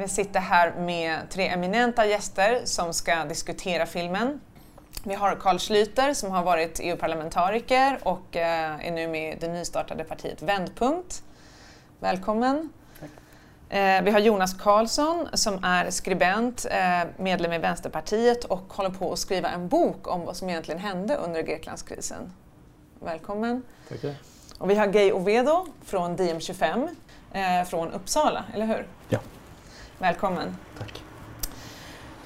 Vi sitter här med tre eminenta gäster som ska diskutera filmen. Vi har Carl Schlüter som har varit EU-parlamentariker och eh, är nu med i det nystartade partiet Vändpunkt. Välkommen. Eh, vi har Jonas Karlsson som är skribent, eh, medlem i Vänsterpartiet och håller på att skriva en bok om vad som egentligen hände under Greklandskrisen. Välkommen. Tackar. Och vi har Gay Ovedo från DM25 eh, från Uppsala, eller hur? Ja. Välkommen. Tack.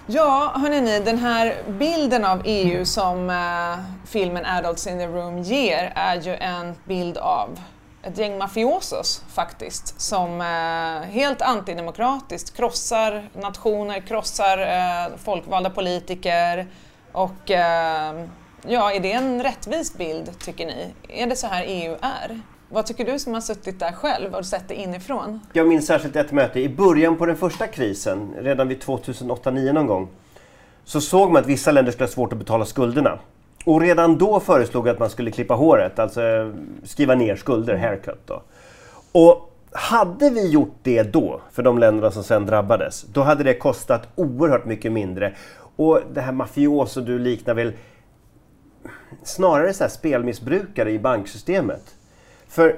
Ja, hörni, den här bilden av EU som eh, filmen Adults in the Room ger är ju en bild av ett gäng mafiosos faktiskt som eh, helt antidemokratiskt krossar nationer, krossar eh, folkvalda politiker och eh, ja, är det en rättvis bild tycker ni? Är det så här EU är? Vad tycker du som har suttit där själv och sett det inifrån? Jag minns särskilt ett möte i början på den första krisen, redan vid 2008-2009 någon gång. Så såg man att vissa länder skulle ha svårt att betala skulderna. Och redan då föreslog jag att man skulle klippa håret, alltså eh, skriva ner skulder, haircut då. Och hade vi gjort det då, för de länderna som sen drabbades, då hade det kostat oerhört mycket mindre. Och det här mafioso du liknar väl snarare så här spelmissbrukare i banksystemet. För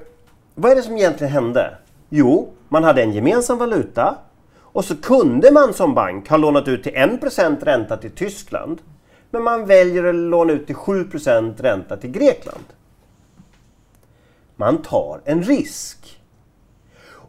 vad är det som egentligen hände? Jo, man hade en gemensam valuta och så kunde man som bank ha lånat ut till 1% ränta till Tyskland. Men man väljer att låna ut till 7% ränta till Grekland. Man tar en risk.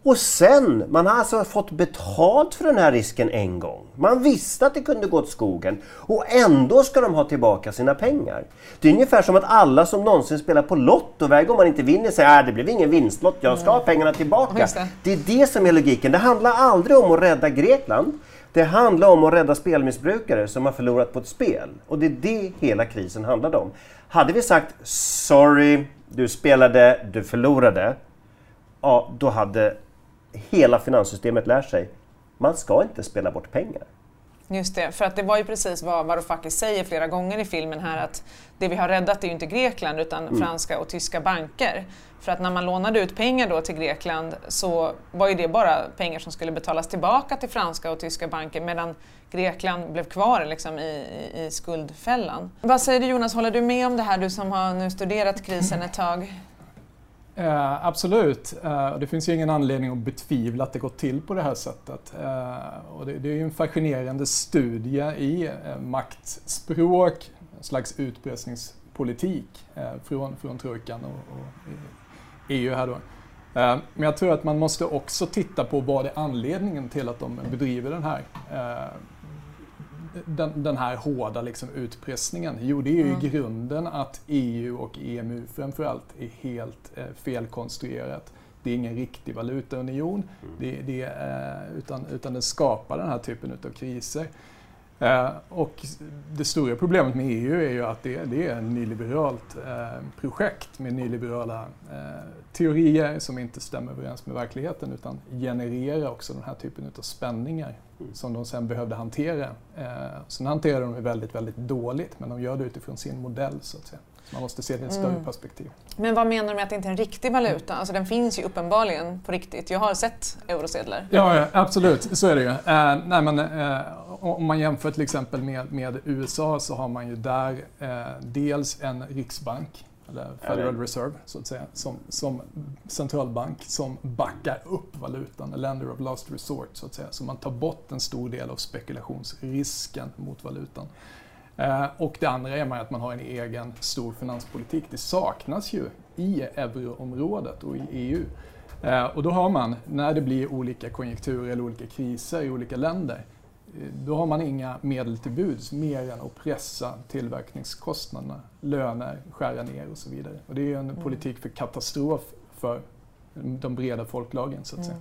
Och sen, man har alltså fått betalt för den här risken en gång. Man visste att det kunde gå åt skogen och ändå ska de ha tillbaka sina pengar. Det är ungefär som att alla som någonsin spelar på Lotto, varje gång man inte vinner säger att äh, det blev ingen vinstlott, jag ska ha pengarna tillbaka. det. Det är det som är logiken. Det handlar aldrig om att rädda Grekland. Det handlar om att rädda spelmissbrukare som har förlorat på ett spel. Och det är det hela krisen handlade om. Hade vi sagt “Sorry, du spelade, du förlorade” ja, då hade hela finanssystemet lärt sig man ska inte spela bort pengar. Just det, för att det var ju precis vad Varoufakis säger flera gånger i filmen här att det vi har räddat är ju inte Grekland utan Mm. franska och tyska banker. För att när man lånade ut pengar då till Grekland så var ju det bara pengar som skulle betalas tillbaka till franska och tyska banker medan Grekland blev kvar liksom i, i, i skuldfällan. Vad säger du Jonas, håller du med om det här du som har nu studerat krisen ett tag? Eh, absolut. Eh, och det finns ju ingen anledning att betvivla att det gått till på det här sättet. Eh, och det, det är ju en fascinerande studie i eh, maktspråk, en slags utpressningspolitik eh, från, från trojkan och, och EU här då. Eh, men jag tror att man måste också titta på vad är anledningen till att de bedriver den här den, den här hårda liksom utpressningen? Jo, det är ju i grunden att EU och EMU framförallt är helt eh, felkonstruerat. Det är ingen riktig valutaunion, det, det, eh, utan, utan den skapar den här typen av kriser. Eh, och det stora problemet med EU är ju att det, det är ett nyliberalt eh, projekt med nyliberala eh, teorier som inte stämmer överens med verkligheten utan genererar också den här typen av spänningar som de sen behövde hantera. Eh, sen hanterar de det väldigt, väldigt dåligt men de gör det utifrån sin modell så att säga. Man måste se det i ett större Mm. perspektiv. Men vad menar du med att det inte är en riktig valuta? Alltså den finns ju uppenbarligen på riktigt. Jag har sett eurosedlar. Ja, ja, absolut, så är det ju. Eh, nej, men, eh, om man jämför till exempel med, med USA så har man ju där eh, dels en riksbank, eller Federal Reserve så att säga, som, som centralbank som backar upp valutan, lender of last resort så att säga. Så man tar bort en stor del av spekulationsrisken mot valutan. Eh, och det andra är att man har en egen stor finanspolitik. Det saknas ju i euroområdet och i EU. Eh, och då har man, när det blir olika konjunkturer eller olika kriser i olika länder, eh, då har man inga medel till buds mer än att pressa tillverkningskostnaderna, löner, skära ner och så vidare. Och det är en politik för katastrof för de breda folklagren så att säga.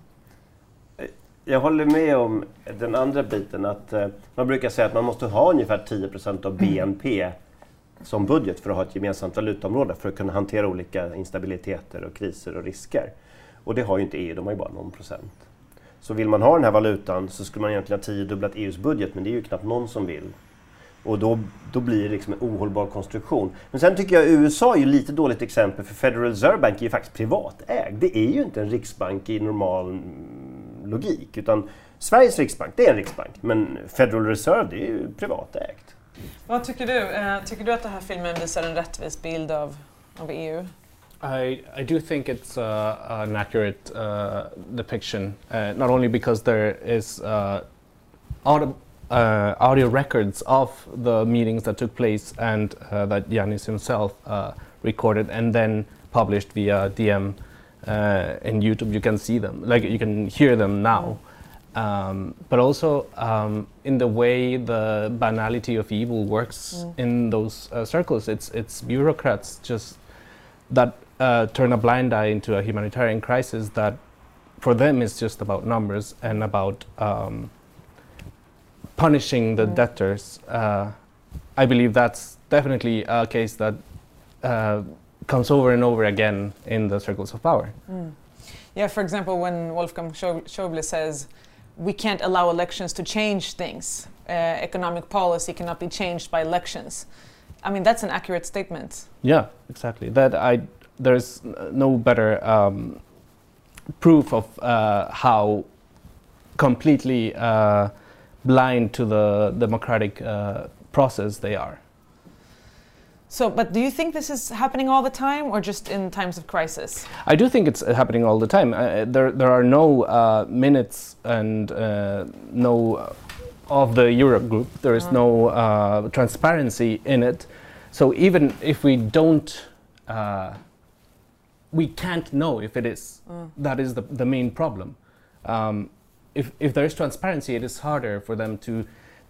Jag håller med om den andra biten att eh, man brukar säga att man måste ha ungefär 10% av BNP som budget för att ha ett gemensamt valutaområde för att kunna hantera olika instabiliteter och kriser och risker. Och det har ju inte EU, de har ju bara någon procent. Så vill man ha den här valutan så skulle man egentligen ha tiodubblat EUs budget men det är ju knappt någon som vill. Och då, då blir det liksom en ohållbar konstruktion. Men sen tycker jag USA är ju lite dåligt exempel för Federal Reserve Bank är ju faktiskt privatägd. Det är ju inte en riksbank i normal mm, logik utan Sveriges riksbank, det är en riksbank, men Federal Reserve det är ju privatägt. Vad tycker du? Eh, tycker du att den här filmen visar en rättvis bild av, av EU? I, I do think it's uh, an accurate uh, depiction, uh, not only because there is uh, audio, uh, audio records of the meetings that took place and uh, that Yanis himself recorded and then published via DM in YouTube. You can see them, like you can hear them now. Um, but also um, in the way the banality of evil works mm. in those circles. It's it's bureaucrats just that uh, turn a blind eye into a humanitarian crisis that for them is just about numbers and about um, punishing the mm. debtors. Uh, I believe that's definitely a case that uh, comes over and over again in the circles of power. Mm. Yeah, for example, when Wolfgang Schäuble says, we can't allow elections to change things, uh, economic policy cannot be changed by elections. I mean, that's an accurate statement. Yeah, exactly. That I there's no better um, proof of uh, how completely uh, blind to the democratic uh, process they are. So, but do you think this is happening all the time, or just in times of crisis? I do think it's happening all the time. Uh, there, there are no uh, minutes and uh, no of the Europe group. There is no transparency in it. So even if we don't we can't know if it is. Mm. That is the, the main problem. Um, if, if there is transparency, it is harder for them to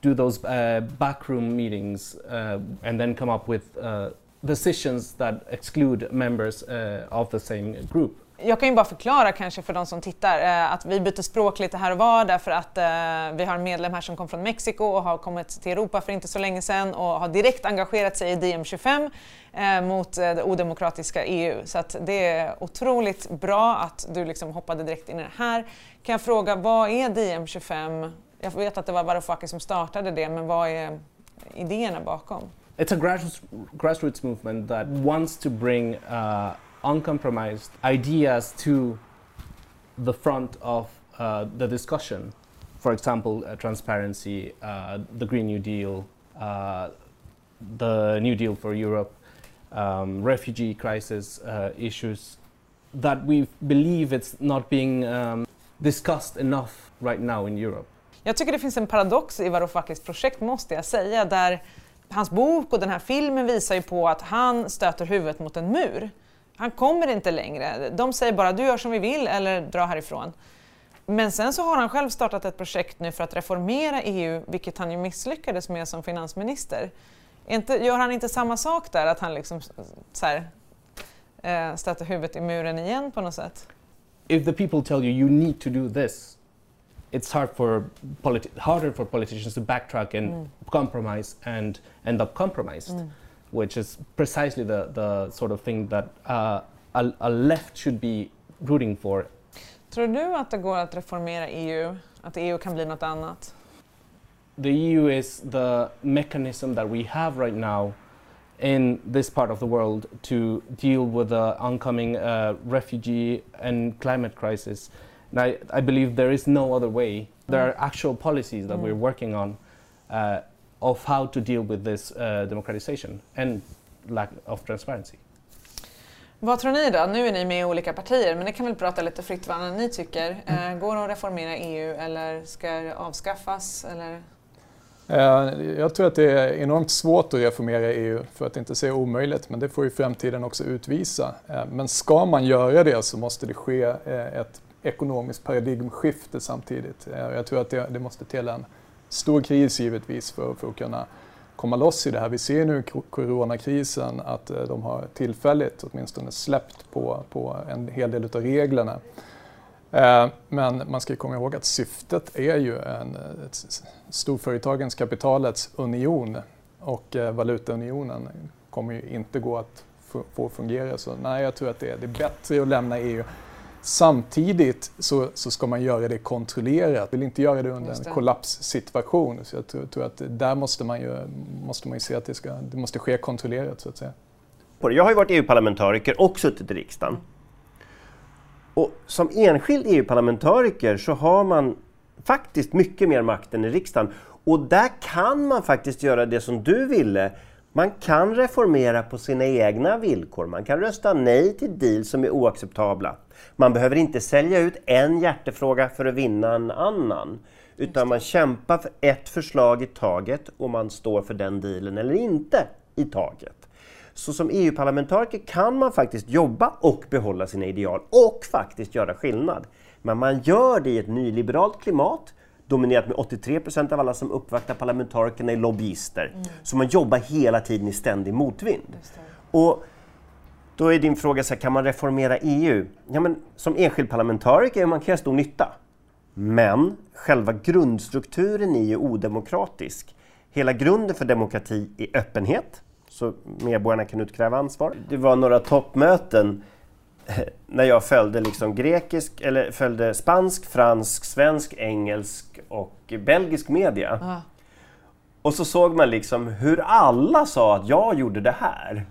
do those uh, backroom meetings uh, and then come up with uh, decisions that exclude members uh, of the same group. Jag kan ju bara förklara kanske för de som tittar eh, att vi byter språk lite här och var därför att eh, vi har en medlem här som kom från Mexiko och har kommit till Europa för inte så länge sedan och har direkt engagerat sig i DM25 eh, mot eh, det odemokratiska EU. Så att det är otroligt bra att du liksom hoppade direkt in i det här. Kan jag fråga, vad är DM25? Jag vet att det var Varoufakis som startade det, men vad är idéerna bakom? It's a grassroots, movement that wants to bring uh, uncompromised ideas to the front of uh, the discussion. For example, uh, transparency, uh, the Green New Deal, uh, the New Deal for Europe, um, refugee crisis uh, issues that we believe it's not being um, discussed enough right now in Europe. Jag tycker det finns en paradox i Varoufakis projekt måste jag säga, där hans bok och den här filmen visar ju på att han stöter huvudet mot en mur. Han kommer inte längre. De säger bara du gör som vi vill eller dra härifrån. Men sen så har han själv startat ett projekt nu för att reformera EU, vilket han ju misslyckades med som finansminister. Inte, gör han inte samma sak där, att han liksom så här, eh, stöter huvudet i muren igen på något sätt? If the people tell you you need to do this, it's hard for harder for politicians to backtrack and mm. compromise and end up compromised. Mm. which is precisely the, the sort of thing that uh, a, a left should be rooting for. Tror du att det går att reformera EU? Att EU kan bli något annat? The EU is the mechanism that we have right now in this part of the world to deal with the oncoming uh, refugee and climate crisis. And I, I believe there is no other way. There mm. are actual policies that mm. we're working on uh, of how to deal with this uh, democratization and lack of transparency. Vad tror ni då? Nu är ni med i olika partier, men ni kan väl prata lite fritt vad ni tycker. Mm. Eh, går det att reformera EU eller ska det avskaffas? Eller? Eh, jag tror att det är enormt svårt att reformera EU, för att inte säga omöjligt, men det får ju framtiden också utvisa. Eh, men ska man göra det så måste det ske ett ekonomiskt paradigmskifte samtidigt. Eh, jag tror att det, det måste till en stor kris givetvis för, för att kunna komma loss i det här. Vi ser nu i coronakrisen att eh, de har tillfälligt åtminstone släppt på, på en hel del av reglerna. Eh, men man ska komma ihåg att syftet är ju en ett storföretagens kapitalets union och valutaunionen kommer ju inte gå att få fungera. Så nej, jag tror att det är, det är bättre att lämna EU Samtidigt så, så ska man göra det kontrollerat. Vill inte göra det under en kollapssituation. Så jag tror, tror, att där måste man ju, måste man ju se att det, ska, det måste ske kontrollerat så att säga. Jag har ju varit EU-parlamentariker och suttit i riksdagen. Och som enskild EU-parlamentariker så har man faktiskt mycket mer makt än i riksdagen. Och där kan man faktiskt göra det som du ville. Man kan reformera på sina egna villkor. Man kan rösta nej till deals som är oacceptabla. Man behöver inte sälja ut en hjärtefråga för att vinna en annan. Utan man kämpar för ett förslag i taget och man står för den dealen eller inte i taget. Så som EU-parlamentariker kan man faktiskt jobba och behålla sina ideal och faktiskt göra skillnad. Men man gör det i ett nyliberalt klimat dominerat med 83 procent av alla som uppvaktar parlamentarikerna är lobbyister. Mm. Så man jobbar hela tiden i ständig motvind. Och då är din fråga, så här, kan man reformera EU? Ja, men som enskild parlamentariker man kan göra stor nytta. Men själva grundstrukturen är ju odemokratisk. Hela grunden för demokrati är öppenhet, så medborgarna kan utkräva ansvar. Det var några toppmöten när jag följde liksom grekisk, eller följde spansk, fransk, svensk, engelsk och belgisk media. Ah. Och så såg man liksom hur alla sa att jag gjorde det här.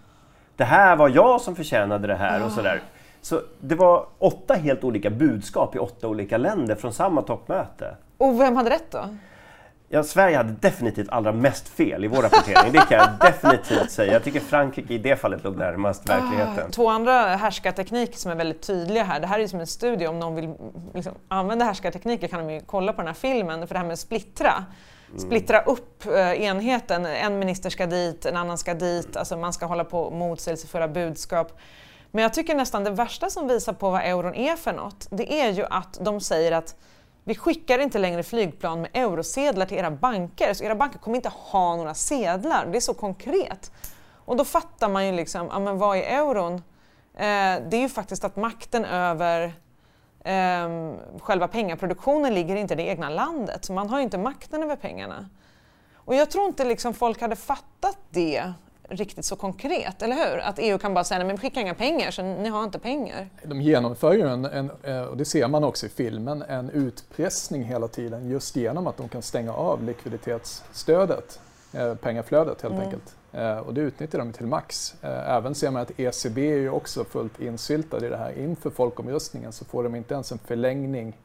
Det här var jag som förtjänade det här ah. och sådär. Så det var åtta helt olika budskap i åtta olika länder från samma toppmöte. Och vem hade rätt då? Ja, Sverige hade definitivt allra mest fel i vår rapportering. Det kan jag definitivt säga. Jag tycker Frankrike i det fallet låg närmast ah, verkligheten. Två andra härskartekniker som är väldigt tydliga här. Det här är ju som en studie. Om någon vill liksom, använda härskartekniker kan de ju kolla på den här filmen. För det här med att splittra. Mm. Splittra upp eh, enheten. En minister ska dit, en annan ska dit. Alltså man ska hålla på motsägelsefulla budskap. Men jag tycker nästan det värsta som visar på vad euron är för något, det är ju att de säger att vi skickar inte längre flygplan med eurosedlar till era banker, så era banker kommer inte ha några sedlar. Det är så konkret. Och då fattar man ju liksom, ja men vad är euron? Eh, det är ju faktiskt att makten över eh, själva pengaproduktionen ligger inte i det egna landet, så man har ju inte makten över pengarna. Och jag tror inte liksom folk hade fattat det riktigt så konkret, eller hur? Att EU kan bara säga nej men skicka inga pengar så ni har inte pengar. De genomför ju en, en, eh, och det ser man också i filmen, en utpressning hela tiden just genom att de kan stänga av likviditetsstödet, eh, pengaflödet helt mm. enkelt. Eh, och det utnyttjar de till max. Även ser man att ECB är ju också fullt insyltad i det här. Inför folkomröstningen så får de inte ens en förlängning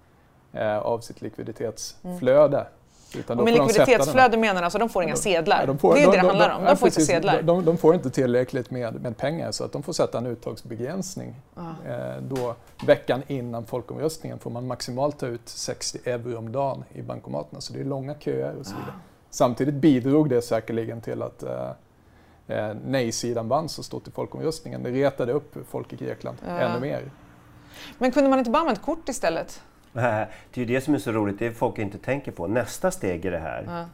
av sitt likviditetsflöde mm. Utan och med likviditetsflöde menar alltså de får inga sedlar? De får, det är de, det det handlar om, de, får precis, inte sedlar. De, de, får inte tillräckligt med, med pengar så att de får sätta en uttagsbegränsning. Eh, då, veckan innan folkomröstningen får man maximalt ta ut 60 euro om dagen i bankomaterna så det är långa köer och så vidare. Ah. Samtidigt bidrog det säkerligen till att eh, eh, nej-sidan vann så stort i folkomröstningen. Det retade upp folk i Grekland ah. ännu mer. Men kunde man inte bara använt kort istället? Det är ju det som är så roligt, det folk inte tänker på. Nästa steg i det här, ja.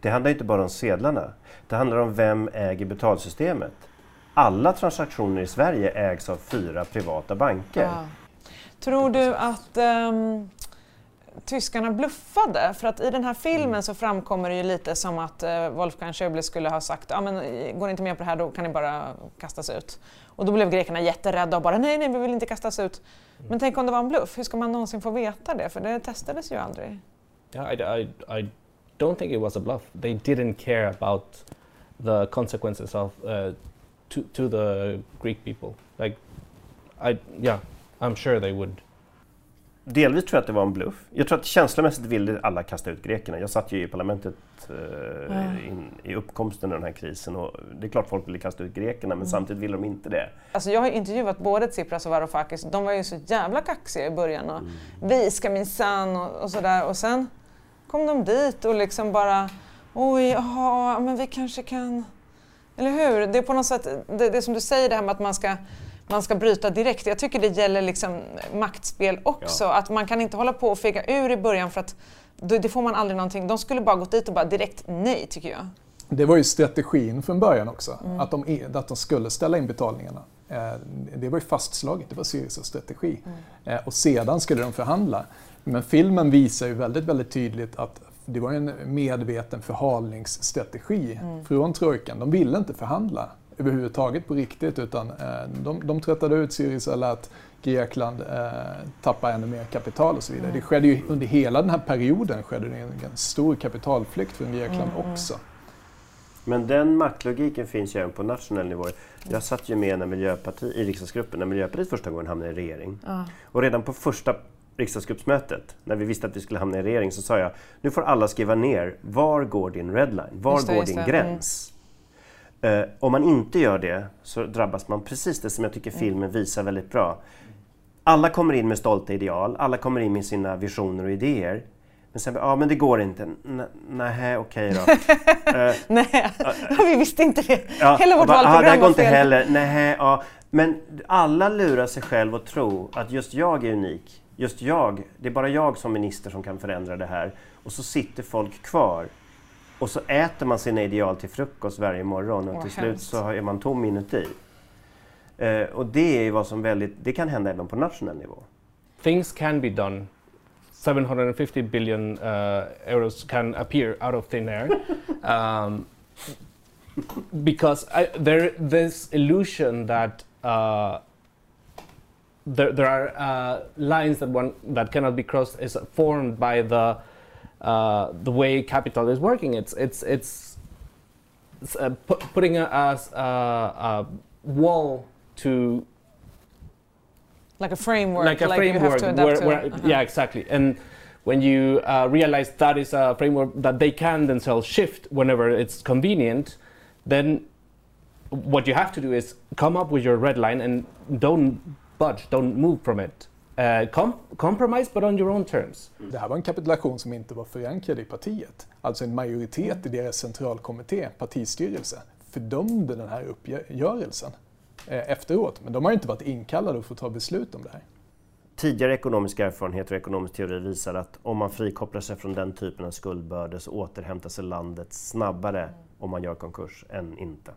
det handlar inte bara om sedlarna. Det handlar om vem äger betalsystemet. Alla transaktioner i Sverige ägs av fyra privata banker. Ja. Tror du att um, tyskarna bluffade? För att i den här filmen mm. så framkommer det ju lite som att uh, Wolfgang Schäuble skulle ha sagt ja, men, går ni inte med på det här då kan ni bara kastas ut. Och då blev grekerna jätterädda och bara nej, nej, vi vill inte kastas ut. Men tänk om det var en bluff, hur ska man någonsin få veta det? För det testades ju aldrig. Yeah, I, I, I don't think it was a bluff. They didn't care about the consequences of uh, to, to the Greek people. Like, I, yeah, I'm sure they would Delvis tror jag att det var en bluff. Jag tror att känslomässigt ville alla kasta ut grekerna. Jag satt ju i parlamentet eh, mm. in, i uppkomsten av den här krisen och det är klart folk ville kasta ut grekerna men mm. samtidigt ville de inte det. Alltså jag har intervjuat både Tsipras och Varoufakis. De var ju så jävla kaxiga i början och mm. vi ska minsann och, och sådär och sen kom de dit och liksom bara oj, jaha, men vi kanske kan... Eller hur? Det är på något sätt, det, det som du säger det här med att man ska man ska bryta direkt. Jag tycker det gäller liksom maktspel också. Ja. Att man kan inte hålla på och fega ur i början för att det får man aldrig någonting. De skulle bara gått dit och bara direkt nej, tycker jag. Det var ju strategin från början också, mm. att, de, att de skulle ställa in betalningarna. Eh, det var ju fastslaget, det var Syrizas strategi. Mm. Eh, och sedan skulle de förhandla. Men filmen visar ju väldigt, väldigt tydligt att det var en medveten förhalningsstrategi mm. från trojkan. De ville inte förhandla överhuvudtaget på riktigt utan eh, de, de tröttade ut Syriza, lät Grekland eh, tappa ännu mer kapital och så vidare. Det skedde ju under hela den här perioden skedde det en, en stor kapitalflykt från Grekland mm, mm. också. Men den maktlogiken finns ju även på nationell nivå. Jag satt ju med när Miljöpartiet, i riksdagsgruppen när Miljöpartiet första gången hamnade i regering. Mm. Och redan på första riksdagsgruppsmötet, när vi visste att vi skulle hamna i regering, så sa jag nu får alla skriva ner, var går din redline? Var det, går din det. Mm. gräns? Eh, om man inte gör det så drabbas man precis det som jag tycker filmen visar väldigt bra. Alla kommer in med stolta ideal, alla kommer in med sina visioner och idéer. Men sen, ja men det går inte. N- Nej, okej då. Eh, Nej, vi visste inte det. Ja, Hela vårt och bara, ah, valprogram det går var inte fel. heller. Nej, ja. Men alla lurar sig själv och tror att just jag är unik. Just jag, det är bara jag som minister som kan förändra det här. Och så sitter folk kvar. Och så äter man sina ideal till frukost varje morgon och Åh, till slut hemskt. så är man tom inuti. Eh, och det är ju vad som väldigt, det kan hända även på nationell nivå. things can be done. 750 billion uh, euros can appear out of thin air. um, because I, there, this illusion that uh, there, there are uh, lines that one that cannot be crossed is formed by the uh, the way capital is working. It's it's it's, it's uh, pu- putting a, a, a- wall to Like a framework, like a you framework have to adapt where, where- Uh-huh. yeah exactly and when you uh, realize that is a framework that they can themselves shift whenever it's convenient then what you have to do is come up with your red line and don't budge don't move from it uh, com- compromise but on your own terms Det här var en kapitulation som inte var förankrad i partiet. Alltså en majoritet i deras centralkommitté, partistyrelse, fördömde den här uppgörelsen eh, efteråt. Men de har inte varit inkallade för att ta beslut om det här. Tidigare ekonomiska erfarenheter och ekonomisk teori visar att om man frikopplar sig från den typen av skuldbördor så återhämtar sig landet snabbare om man gör konkurs än inte.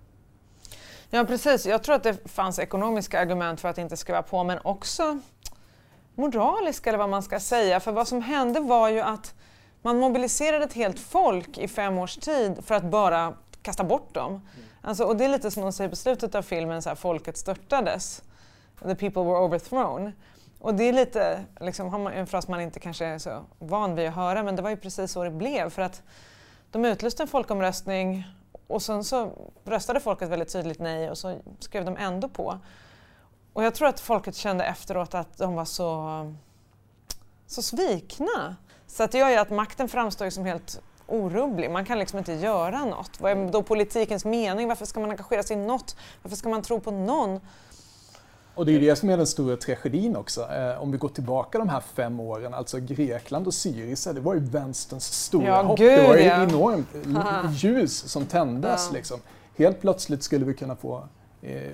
Ja, precis. Jag tror att det fanns ekonomiska argument för att inte skriva på, men också moraliska eller vad man ska säga. För vad som hände var ju att man mobiliserade ett helt folk i fem års tid för att bara kasta bort dem. Alltså, och det är lite som de säger på slutet av filmen, så här, folket störtades. The people were overthrown. Och det är lite, liksom, en fras man inte kanske är så van vid att höra, men det var ju precis så det blev. För att de utlyste en folkomröstning och sen så röstade folket väldigt tydligt nej och så skrev de ändå på. Och jag tror att folket kände efteråt att de var så, så svikna. Så att det gör ju att makten framstår ju som helt orubblig. Man kan liksom inte göra något. Vad är då politikens mening? Varför ska man engagera sig i något? Varför ska man tro på någon? Och det är det som är den stora tragedin också. Eh, om vi går tillbaka de här fem åren, alltså Grekland och Syriza, det var ju vänsterns stora Ja, hopp. gud, det var ju ja. enormt ljus som tändes. Ja. Liksom. Helt plötsligt skulle vi kunna få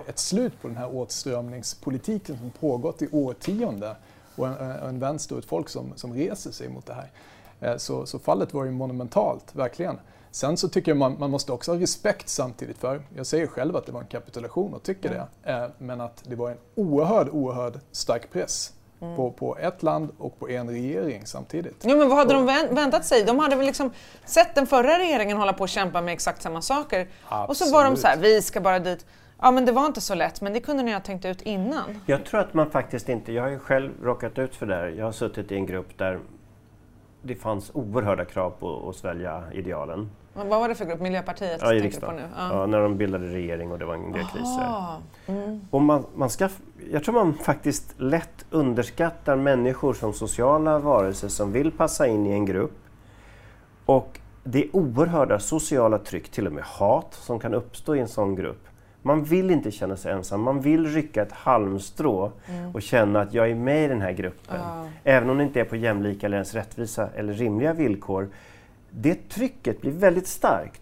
ett slut på den här åtströmningspolitiken som pågått i årtionden och en, en vänster och ett folk som, som reser sig mot det här. Eh, Så, så fallet var ju monumentalt, verkligen. Sen så tycker jag man, man måste också ha respekt samtidigt för, jag säger själv att det var en kapitulation och tycker det, eh, men att det var en oerhörd, oerhörd stark press på, på ett land och på en regering samtidigt. Jo, men vad hade de vänt- väntat sig? De hade väl liksom sett den förra regeringen hålla på och kämpa med exakt samma saker. Och så var de så här, vi ska bara dit. Ja, men det var inte så lätt, men det kunde ni ha tänkt ut innan. Jag tror att man faktiskt inte, jag har ju själv råkat ut för det här. Jag har suttit i en grupp där det fanns oerhörda krav på att svälja idealen. Men Vad var det för grupp? Miljöpartiet? Ja, i riksdagen. nu? Ja. när de bildade regering och det var en del kriser. Mm. Och man, man ska, jag tror man faktiskt lätt underskattar människor som sociala varelser som vill passa in i en grupp. Och det är oerhörda sociala tryck, till och med hat, som kan uppstå i en sån grupp. Man vill inte känna sig ensam, man vill rycka ett halmstrå och känna att jag är med i den här gruppen. Ja. Även om det inte är på jämlika eller ens rättvisa eller rimliga villkor. Det trycket blir väldigt starkt.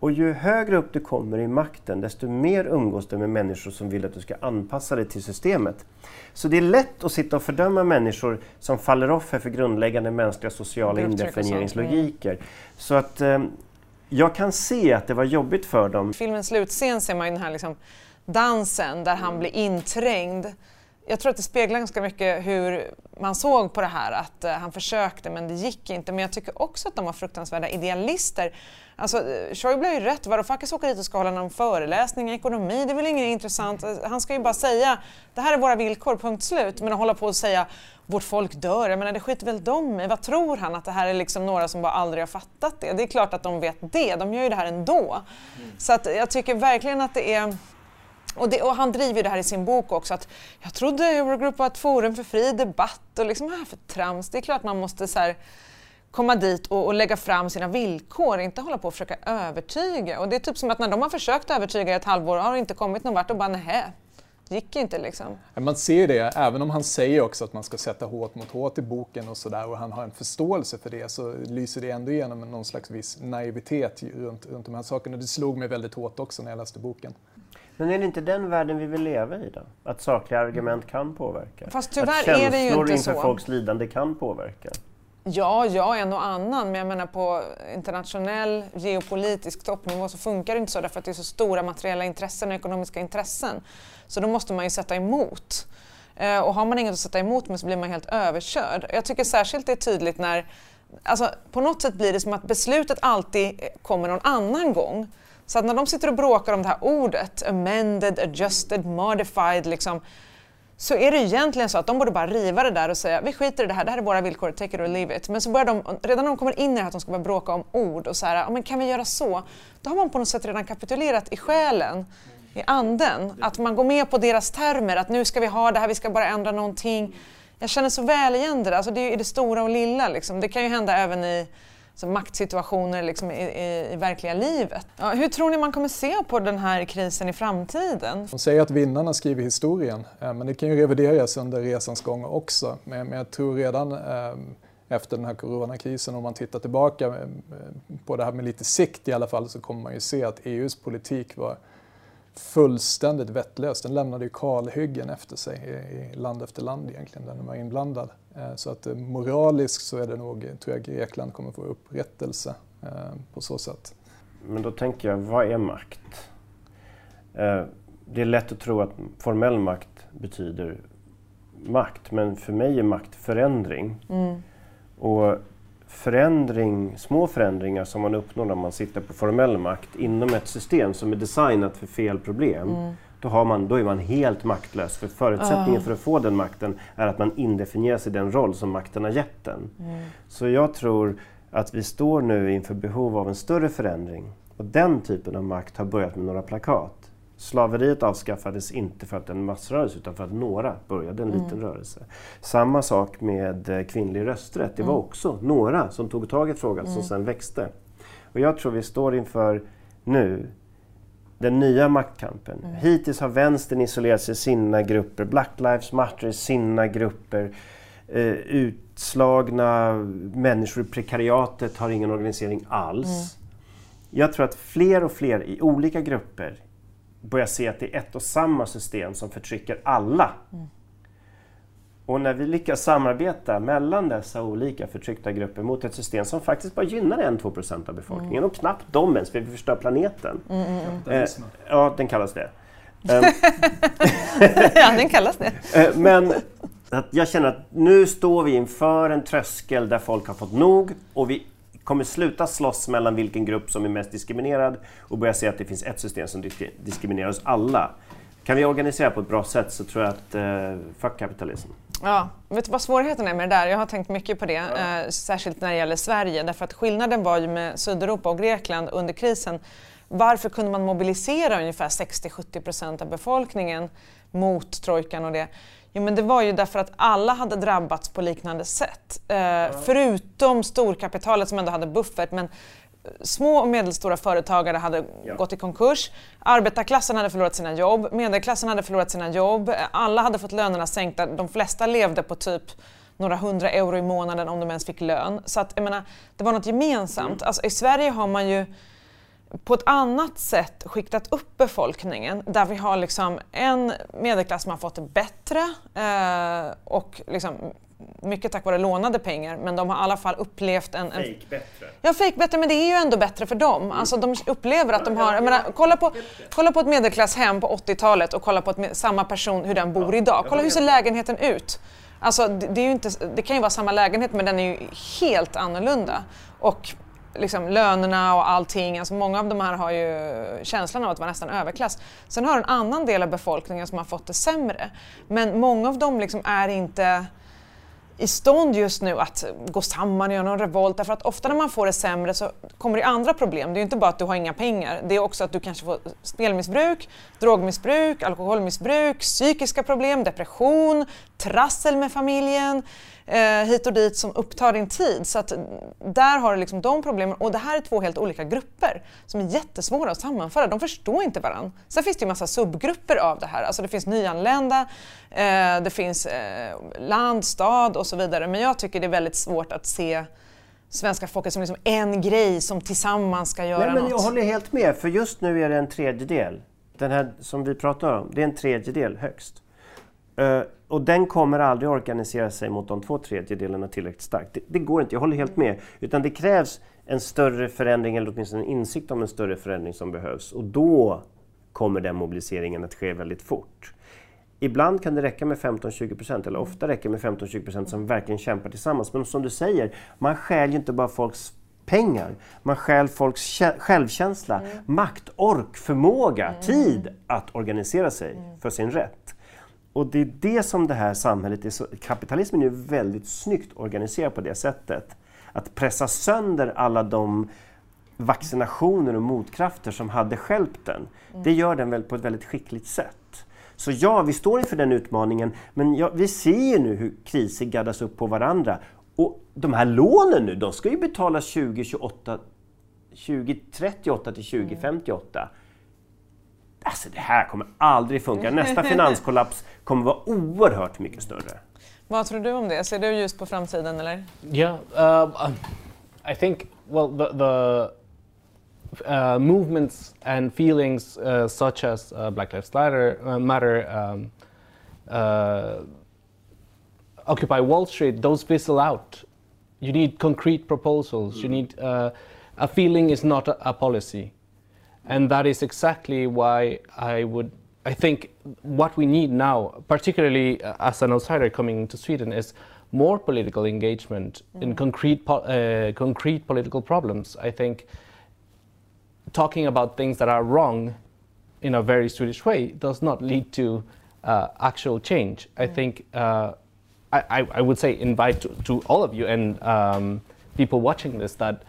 Och ju högre upp du kommer i makten, desto mer umgås du med människor som vill att du ska anpassa dig till systemet. Så det är lätt att sitta och fördöma människor som faller offer för grundläggande mänskliga sociala indefinieringslogiker. Så att eh, jag kan se att det var jobbigt för dem. I filmens slutscen ser man ju den här liksom dansen där han blir inträngd. Jag tror att det speglar ganska mycket hur man såg på det här, att eh, han försökte men det gick inte. Men jag tycker också att de var fruktansvärda idealister. Alltså, eh, Schäuble har ju rätt, Varoufakis åker dit och ska hålla någon föreläsning i ekonomi, det är väl inget intressant. Han ska ju bara säga, det här är våra villkor, punkt slut. Men att hålla på och säga, vårt folk dör, jag menar det skiter väl de i. Vad tror han? Att det här är liksom några som bara aldrig har fattat det? Det är klart att de vet det, de gör ju det här ändå. Så att jag tycker verkligen att det är Och, det, och, han driver det här i sin bok också att jag trodde Eurogroup var ett forum för fri debatt och liksom här för trams. Det är klart man måste så här, komma dit och, och, lägga fram sina villkor, inte hålla på och försöka övertyga. Och det är typ som att när de har försökt övertyga i ett halvår har det inte kommit någon vart och bara nähä, gick inte liksom. Man ser det, även om han säger också att man ska sätta hårt mot hårt i boken och sådär och han har en förståelse för det så lyser det ändå igenom någon slags viss naivitet runt, runt de här sakerna. Det slog mig väldigt hårt också när jag läste boken. Men är det inte den världen vi vill leva i då? Att sakliga argument kan påverka? Fast tyvärr är det ju inte så. Att inför folks lidande kan påverka? Ja, ja, en och annan, men jag menar på internationell geopolitisk toppnivå så funkar det inte så därför att det är så stora materiella intressen och ekonomiska intressen. Så då måste man ju sätta emot. Eh, och har man inget att sätta emot med så blir man helt överkörd. Jag tycker särskilt det är tydligt när Alltså, på något sätt blir det som att beslutet alltid kommer någon annan gång. Så att när de sitter och bråkar om det här ordet, amended, adjusted, modified, liksom, så är det egentligen så att de borde bara riva det där och säga vi skiter i det här, det här är våra villkor, take it or leave it. Men så börjar de, redan när de kommer in i det här att de ska börja bråka om ord och så här, men kan vi göra så? Då har man på något sätt redan kapitulerat i själen, i anden. Att man går med på deras termer, att nu ska vi ha det här, vi ska bara ändra någonting. Jag känner så väl igen det där, alltså det är i det stora och lilla liksom. Det kan ju hända även i så maktsituationer liksom i, i, i, verkliga livet. Ja, hur tror ni man kommer se på den här krisen i framtiden? De säger att vinnarna skriver historien, eh, men det kan ju revideras under resans gång också. Men, men jag tror redan eh, efter den här coronakrisen, om man tittar tillbaka eh, på det här med lite sikt i alla fall, så kommer man ju se att EUs politik var fullständigt vettlös. Den lämnade ju kalhyggen efter sig i land efter land egentligen, där den var inblandad. Eh, så att eh, moraliskt så är det nog, tror jag Grekland kommer få upprättelse eh, på så sätt. Men då tänker jag, vad är makt? Det är lätt att tro att formell makt betyder makt, men för mig är makt förändring. Mm. Och förändring, små förändringar som man uppnår när man sitter på formell makt inom ett system som är designat för fel problem, mm då, har man, då är man helt maktlös. För förutsättningen uh. för att få den makten är att man indefinierar sig den roll som makten har gett den. Mm. Så jag tror att vi står nu inför behov av en större förändring. Och den typen av makt har börjat med några plakat. Slaveriet avskaffades inte för att en massrörelse utan för att några började en mm. liten rörelse. Samma sak med eh, kvinnlig rösträtt. Det var mm. också några som tog tag i frågan som mm. sen växte. Och jag tror vi står inför nu den nya maktkampen. Mm. Hittills har vänstern isolerat sig i sina grupper, Black Lives Matter i sina grupper. Eh, utslagna människor i prekariatet har ingen organisering alls. Mm. Jag tror att fler och fler i olika grupper börjar se att det är ett och samma system som förtrycker alla. Mm. Och när vi lyckas samarbeta mellan dessa olika förtryckta grupper mot ett system som faktiskt bara gynnar 1-2% av befolkningen mm. och knappt de ens, för vi förstör planeten. Mm, mm, mm. eh, ja, den kallas det. Ehm. ja, den kallas det. Eh, men att jag känner att nu står vi inför en tröskel där folk har fått nog och vi kommer sluta slåss mellan vilken grupp som är mest diskriminerad och börja se att det finns ett system som diskriminerar oss alla. Kan vi organisera på ett bra sätt så tror jag att eh, fuck kapitalism. Ja, vet du vad svårigheten är med det där? Jag har tänkt mycket på det, ja. eh, särskilt när det gäller Sverige. Därför att skillnaden var ju med Sydeuropa och Grekland under krisen. Varför kunde man mobilisera ungefär 60-70 procent av befolkningen mot trojkan och det? Jo, men det var ju därför att alla hade drabbats på liknande sätt. Eh, ja. Förutom storkapitalet som ändå hade buffert. Men små och medelstora företagare hade ja. gått i konkurs, arbetarklassen hade förlorat sina jobb, medelklassen hade förlorat sina jobb, alla hade fått lönerna sänkta, de flesta levde på typ några hundra euro i månaden om de ens fick lön. Så att, jag menar, det var något gemensamt. Mm. Alltså, I Sverige har man ju på ett annat sätt skiktat upp befolkningen där vi har liksom en medelklass som har fått det bättre eh, och liksom mycket tack vare lånade pengar, men de har i alla fall upplevt en... en fake bättre? Ja, fake bättre, men det är ju ändå bättre för dem. Mm. Alltså, de upplever att de har... Jag menar, kolla, på, kolla på ett medelklasshem på 80-talet och kolla på ett, samma person, hur den bor ja, idag. Kolla hur ser lägenheten ut? Alltså, det, det, är inte, det kan ju vara samma lägenhet, men den är ju helt annorlunda. Och liksom, lönerna och allting, alltså många av de här har ju känslan av att vara nästan överklass. Sen har en annan del av befolkningen som har fått det sämre. Men många av dem liksom är inte i stånd just nu att gå samman och göra någon revolt. Därför att ofta när man får det sämre så kommer det andra problem. Det är ju inte bara att du har inga pengar. Det är också att du kanske får spelmissbruk, drogmissbruk, alkoholmissbruk, psykiska problem, depression, trassel med familjen eh, hit och dit som upptar din tid. Så att där har du liksom de problemen och det här är två helt olika grupper som är jättesvåra att sammanföra. De förstår inte varandra. Sen finns det ju massa subgrupper av det här. Alltså det finns nyanlända, eh, det finns eh, land, stad och så vidare. Men jag tycker det är väldigt svårt att se svenska folket som liksom en grej som tillsammans ska göra Nej, men något. Jag håller helt med, för just nu är det en tredjedel. Den här som vi pratar om, det är en tredjedel högst. Uh, och den kommer aldrig organisera sig mot de två tredjedelarna tillräckligt starkt. Det, det, går inte, jag håller helt med. Utan det krävs en större förändring, eller åtminstone en insikt om en större förändring som behövs. Och då kommer den mobiliseringen att ske väldigt fort. Ibland kan det räcka med 15-20 procent, eller ofta räcker med 15-20 procent som verkligen kämpar tillsammans. Men som du säger, man stjäl ju inte bara folks pengar. Man stjäl folks självkänsla, mm. makt, ork, förmåga, mm. tid att organisera sig mm. för sin rätt. Och det är det som det här samhället är så, kapitalismen är väldigt snyggt organiserad på det sättet. Att pressa sönder alla de vaccinationer och motkrafter som hade skälpt den. Mm. Det gör den väl på ett väldigt skickligt sätt. Så ja, vi står inför den utmaningen, men ja, vi ser ju nu hur kriser gaddas upp på varandra. Och de här lånen nu, de ska ju betalas 2028, 2038 till 2058. Alltså det här kommer aldrig funka. Nästa finanskollaps kommer vara oerhört mycket större. Vad tror du om det? Ser du ljus på framtiden eller? Yeah, uh, I think well the, the uh, movements and feelings uh, such as uh, Black Lives Matter, uh, matter um, uh, Occupy Wall Street, those fizzle out. You need concrete proposals. Mm. You need a feeling is not a, a policy. And that is exactly why I would, I think what we need now, particularly uh, as an outsider coming to Sweden, is more political engagement mm. in concrete, po uh, concrete political problems. I think talking about things that are wrong in a very Swedish way does not lead to uh, actual change. Mm. I think uh, I, I, would say invite to, to all of you and um, people watching this that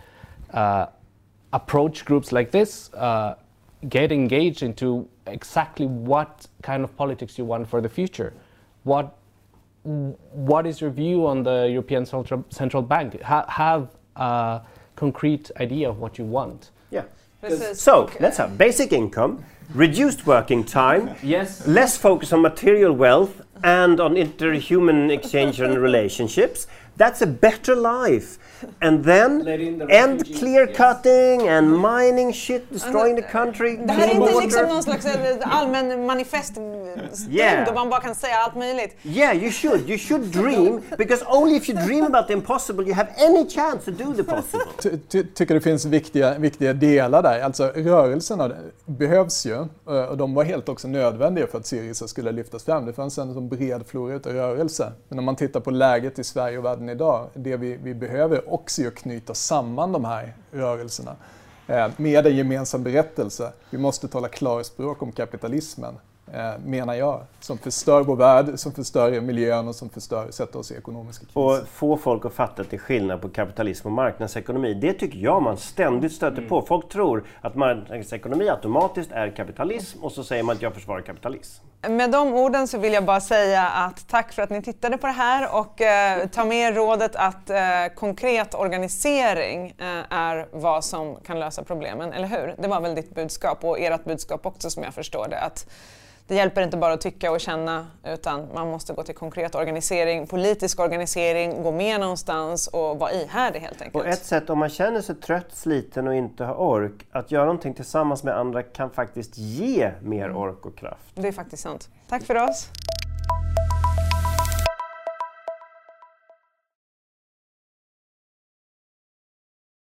uh, approach groups like this, uh, get engaged into exactly what kind of politics you want for the future. What what is your view on the European Central, Central Bank? Ha, have a concrete idea of what you want. Yeah. So okay. let's have basic income, reduced working time, yes, less focus on material wealth and on interhuman exchange and relationships. That's a better life and then end clear cutting and mining shit, destroying the country. Det här är inte liksom någon slags eh, allmän manifeststund yeah. där man bara kan säga allt möjligt. Yeah, you should. You should dream because only if you dream about the impossible you have any chance to do the possible. Ty, ty, tycker det finns viktiga, viktiga delar där. Alltså rörelserna behövs ju eh, och de var helt också nödvändiga för att Syriza skulle lyftas fram. Det fanns en sån bred flora av rörelser. Men om man tittar på läget i Sverige och världen idag, det vi, vi behöver också att knyta samman de här rörelserna eh, med en gemensam berättelse. Vi måste tala klarspråk om kapitalismen, eh, menar jag, som förstör vår värld, som förstör miljön och som förstör, sätter oss i ekonomiska kriser. Och få folk att fatta att det är skillnad på kapitalism och marknadsekonomi. Det tycker jag man ständigt stöter mm. på. Folk tror att marknadsekonomi automatiskt är kapitalism och så säger man att jag försvarar kapitalism. Med de orden så vill jag bara säga att tack för att ni tittade på det här och eh, ta med rådet att eh, konkret organisering eh, är vad som kan lösa problemen, eller hur? Det var väl ditt budskap och ert budskap också som jag förstår det. Att det hjälper inte bara att tycka och känna utan man måste gå till konkret organisering, politisk organisering, gå med någonstans och vara ihärdig helt enkelt. Och ett sätt om man känner sig trött, sliten och inte har ork, att göra någonting tillsammans med andra kan faktiskt ge mer ork och kraft. Det är faktiskt sant. Tack för oss!